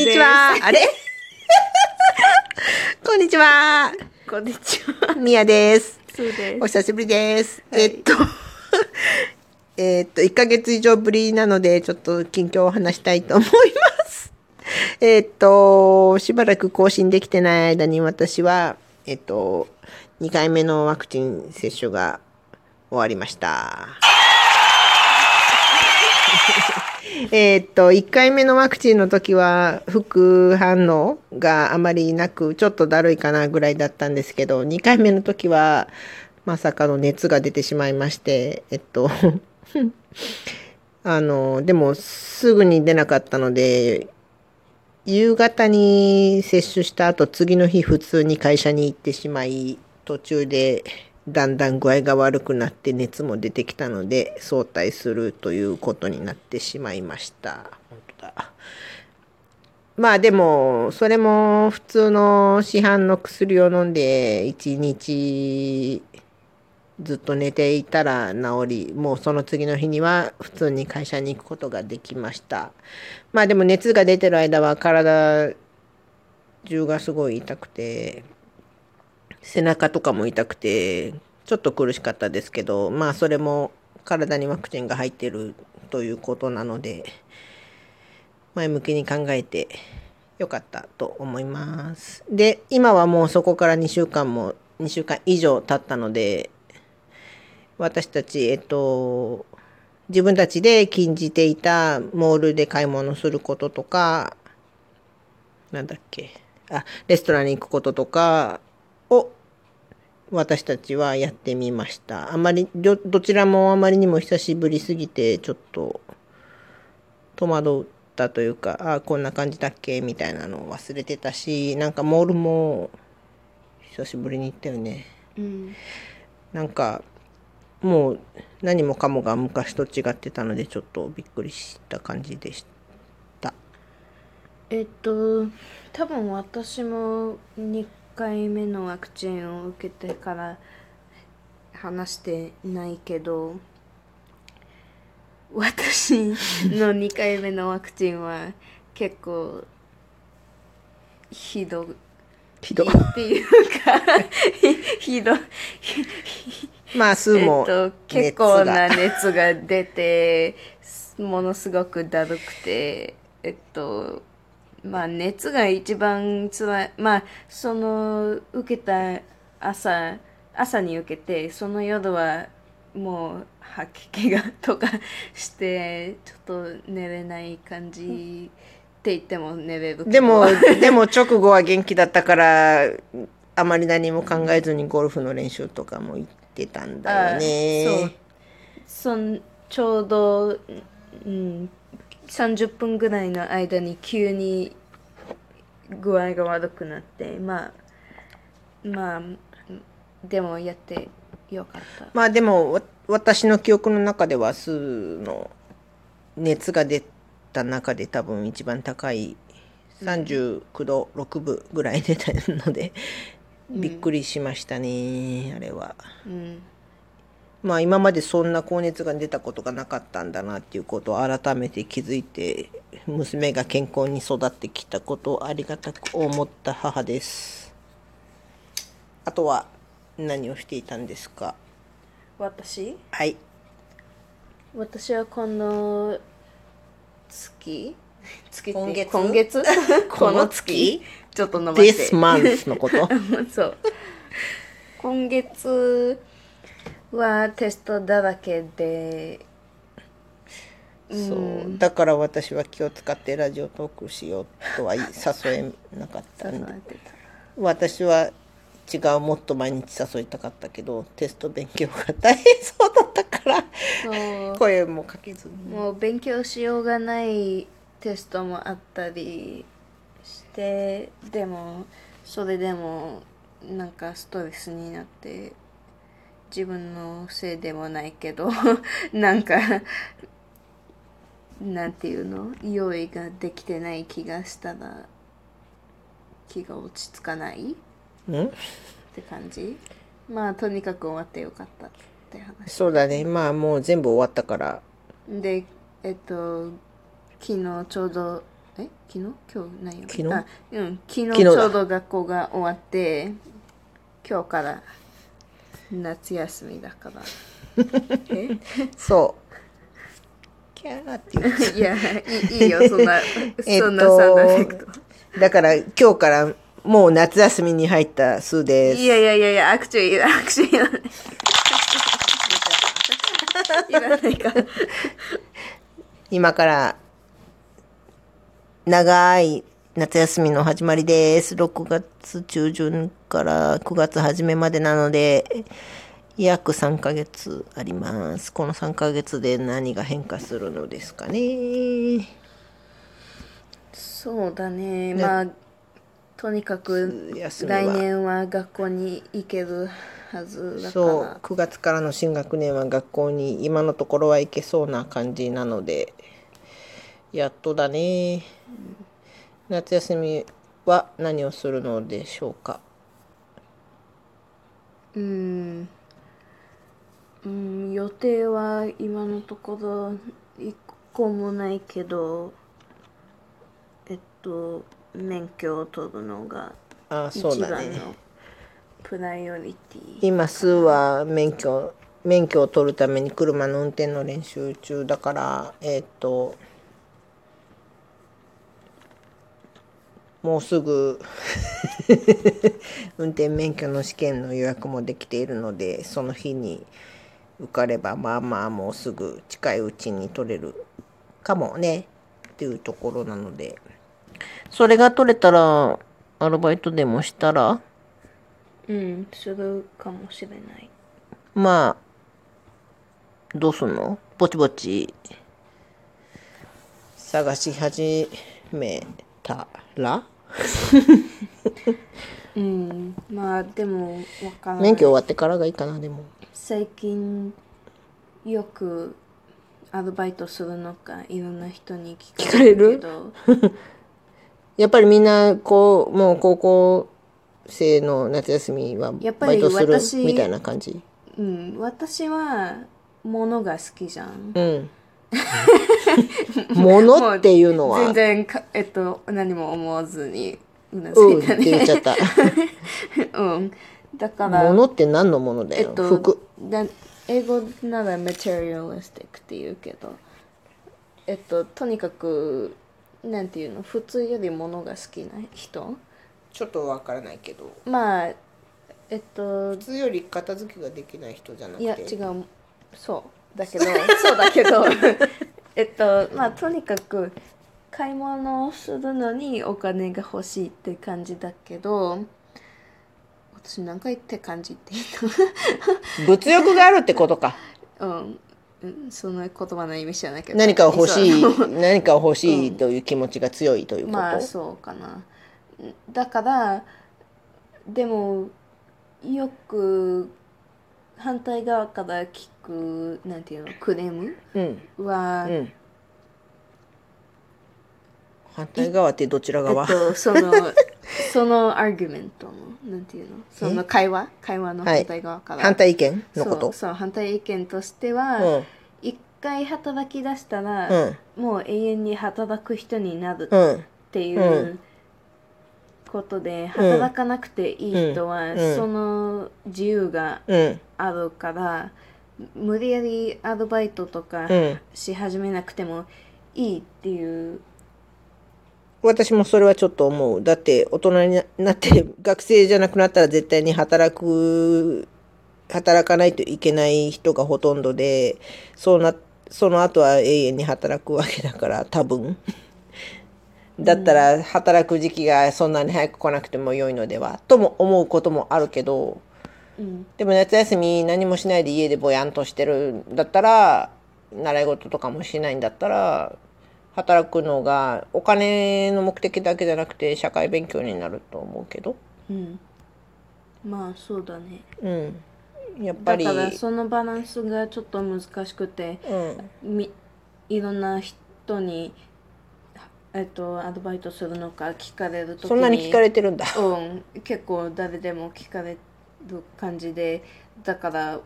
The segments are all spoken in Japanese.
にちは。あれ？こんにちは。こんにちは。みやです。お。久しぶりです。はいえっと、えっと、1ヶ月以上ぶりなので、ちょっと近況を話したいと思います。えっと、しばらく更新できてない間に私は、えっと、2回目のワクチン接種が終わりました。えーっと、1回目のワクチンの時は副反応があまりなく、ちょっとだるいかなぐらいだったんですけど、2回目の時はまさかの熱が出てしまいまして、えっと、あの、でもすぐに出なかったので、夕方に接種した後、次の日普通に会社に行ってしまい、途中でだんだん具合が悪くなって熱も出てきたので、早退するということになってしまいました。本当だ。まあでも、それも普通の市販の薬を飲んで、一日ずっと寝ていたら治り、もうその次の日には普通に会社に行くことができました。まあでも熱が出てる間は体中がすごい痛くて、背中とかも痛くて、ちょっと苦しかったですけど、まあそれも体にワクチンが入ってるということなので、前向きに考えてよかったと思います。で、今はもうそこから2週間も、2週間以上経ったので、私たち、えっと、自分たちで禁じていたモールで買い物することとか、なんだっけ、あ、レストランに行くこととか私たちはやってみました。あまり、どどちらもあまりにも久しぶりすぎて、ちょっと戸惑ったというか、あこんな感じだっけ？みたいなのを忘れてたし、なんかモールも久しぶりに行ったよね。うん。なんかもう何もかもが昔と違ってたのでちょっとびっくりした感じでした。えっと、多分私も2回目のワクチンを受けてから話してないけど、私の2回目のワクチンは結構ひどひどい。っていうかひどいまあ数もえっと、結構な熱が出てものすごくだるくてえっとまあ熱が一番つらい。まあその受けた朝朝に受けてその夜はもう吐き気がとかしてちょっと寝れない感じって言っても寝れるでもでも直後は元気だったからあまり何も考えずにゴルフの練習とかも行ってたんだよね。そう。そんちょうど、うん、30分ぐらいの間に急に具合が悪くなってまあまあでもやってよかった。まあでもわ私の記憶の中では数の熱が出た中で多分一番高い39度6分ぐらい出たので、びっくりしましたねあれは。うんまあ今までそんな高熱が出たことがなかったんだなっていうことを改めて気づいて娘が健康に育ってきたことをありがたく思った母です。あとは何をしていたんですか？私？はい。私はこの月？月？今月？今月？この月？ちょっと伸ばして。This month のこと？そう。今月はテストだらけでそう。だから私は気を使ってラジオトークしようとは誘えなかったんで。私は違うもっと毎日誘いたかったけどテスト勉強が大変そうだったから声もかけずに。もう勉強しようがないテストもあったりしてでもそれでもなんかストレスになって自分のせいでもないけど なんかなんていうの？用意ができてない気がしたら気が落ち着かない？うん？って感じ？まあとにかく終わってよかったって話。そうだね。まあもう全部終わったから。でえっと昨日ちょうどえ？昨日？今日何曜日？昨日？あうん。昨日ちょうど学校が終わって今日から夏休みだから。え？そう。キャーって言う。いやいいいいよそんな、えっとそんなサウンドエフェクト。だから今日からもう夏休みに入った数です。いやいやいやいやアクチュアルアクチュいらないいらないか。ら今から長い夏休みの始まりです。6月中旬から9月初めまでなので、約3ヶ月あります。この3ヶ月で何が変化するのですかね。そうだねまあとにかく来年は学校に行けるはずだかそうら、9月からの新学年は学校に今のところは行けそうな感じなので、やっとだね。夏休みは何をするのでしょうか？うん、うん、予定は今のところ一個もないけどえっと免許を取るのがあ、一。番のプライオリティ今スーは免許免許を取るために車の運転の練習中だからえっ、ともうすぐ 運転免許の試験の予約もできているのでその日に受かればまあまあもうすぐ近いうちに取れるかもねっていうところなので。それが取れたらアルバイトでもしたら？うんするかもしれない。まあ、どうすんの？ぼちぼち。探し始めたら？うんまあでもわからない免許終わってからがいいかな、でも。最近よくアルバイトするのかいろんな人に聞かれるけど やっぱりみんな、こう、もう高校生の夏休みはやっぱりバイトする私みたいな感じ？うん、私は物が好きじゃん。うん。ものっていうのは、全然か、えっと、何も思わずにうなずうんっていたね。言っちゃった。うん。だから、ものって何のものだよ。えっと服。だ英語なら materialistic って言うけど、えっと、とにかく、なんていうの、普通より物が好きな人？ちょっとわからないけど。まあ、えっと普、通より片付けができない人じゃなくて。いや違うそうだけどそうだけど えっとまあとにかく買い物をするのにお金が欲しいって感じだけど私何回って感じって言物欲があるってことか。っ たうん。うんその言葉の意味知らないけど。何かを欲しい 何かを欲しいという気持ちが強いということ、まあそうかな。だからでもよく反対側から聞くなんていうのクレーム？うん。は、うん。反対側ってどちらえ側、っと、その、そのアーギュメントの、なんていうの？その会話？会話の反対側から。反対意見のこと？そう、反対意見としてうはん、一、回働き出したうら、ん。もう永遠に働く人になるっうんていううことで、働かなくていい人は、うん。その自由がうん。あるから、無理やりアルバイトとかうん。し始めなくてもいいっていう。私もそれはちょっと思う。だって大人になって学生じゃなくなったら絶対に働く働かないといけない人がほとんどでそうなその後は永遠に働くわけだから多分。だったら働く時期がそんなに早く来なくても良いのではとも思うこともあるけどうん。でも夏休み何もしないで家でぼやんとしてるんだったら習い事とかもしないんだったら働くのがお金の目的だけじゃなくて社会勉強になると思うけど、うん。まあそうだね。うん、やっぱり、だからそのバランスがちょっと難しくてうん、みいろんな人に、えっと、アルバイトするのか聞かれるとそんなに聞かれてるんだ。うん。結構誰でも聞かれる感じでだから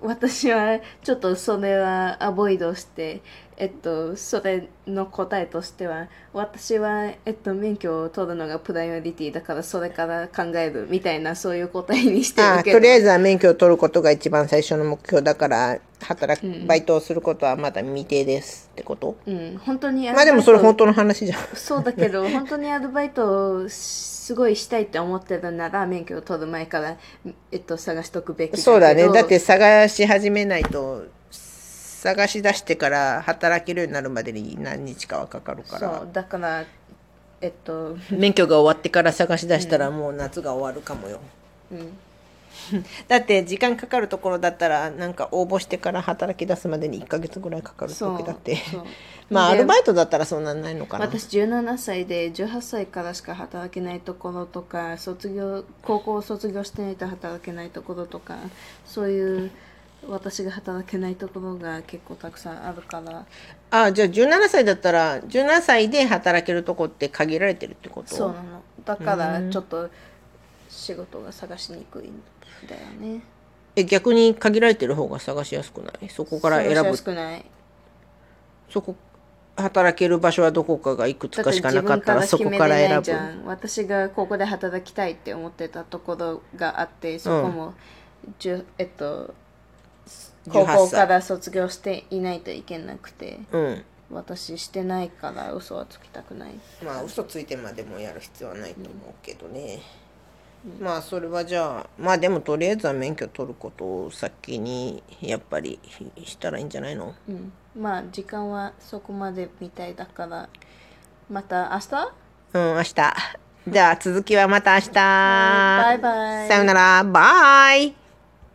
私はちょっとそれはアボイドしてえっと、それの答えとしては、私は、えっと、免許を取るのがプライオリティだから、それから考えるみたいな、そういう答えにしてるけど。あとりあえずは免許を取ることが一番最初の目標だから、働く、バイトをすることはまだ未定ですってこと？うん、本当にまあでもそれ本当の話じゃん。そうだけど、本当にアルバイトをすごいしたいって思ってるなら、免許を取る前から、えっと、探しとくべきだ。そうだね。だって探し始めないと、探し出してから働けるようになるまでに何日かはかかるから。そう、だから、えっと、免許が終わってから探し出したらもう夏が終わるかもよ。うん、だって時間かかるところだったらなんか応募してから働き出すまでに1ヶ月ぐらいかかる時だって。まあアでルバイトだったらそんなんないのかな。私17歳で18歳からしか働けないところとか卒業高校を卒業してないと働けないところとかそういう私が働けないところが結構たくさんあるから。あじゃあ17歳だったら17歳で働けるとこって限られてるってこと？そうなの。だからちょっと仕事が探しにくいんだよね。え逆に限られてる方が探しやすくない？そこから選ぶ。そこ働ける場所はどこかがいくつかしかなかったらそこから選じゃん。私がここで働きたいって思ってたところがあってそこも、じゅえっと高校18歳から卒業していないといけなくてぶうん。私してないから嘘はつきたくない。まあ嘘ついてまでもやる必要はないと思うけどね、まあそれはじゃあまあでもとりあえずは免許取ることを先にやっぱりしたらいいんじゃないの？うん。まあ時間はそこまでみたいだからまた明日？うん明日。じゃあ続きはまた明日。バイバイ。さよなら。バイ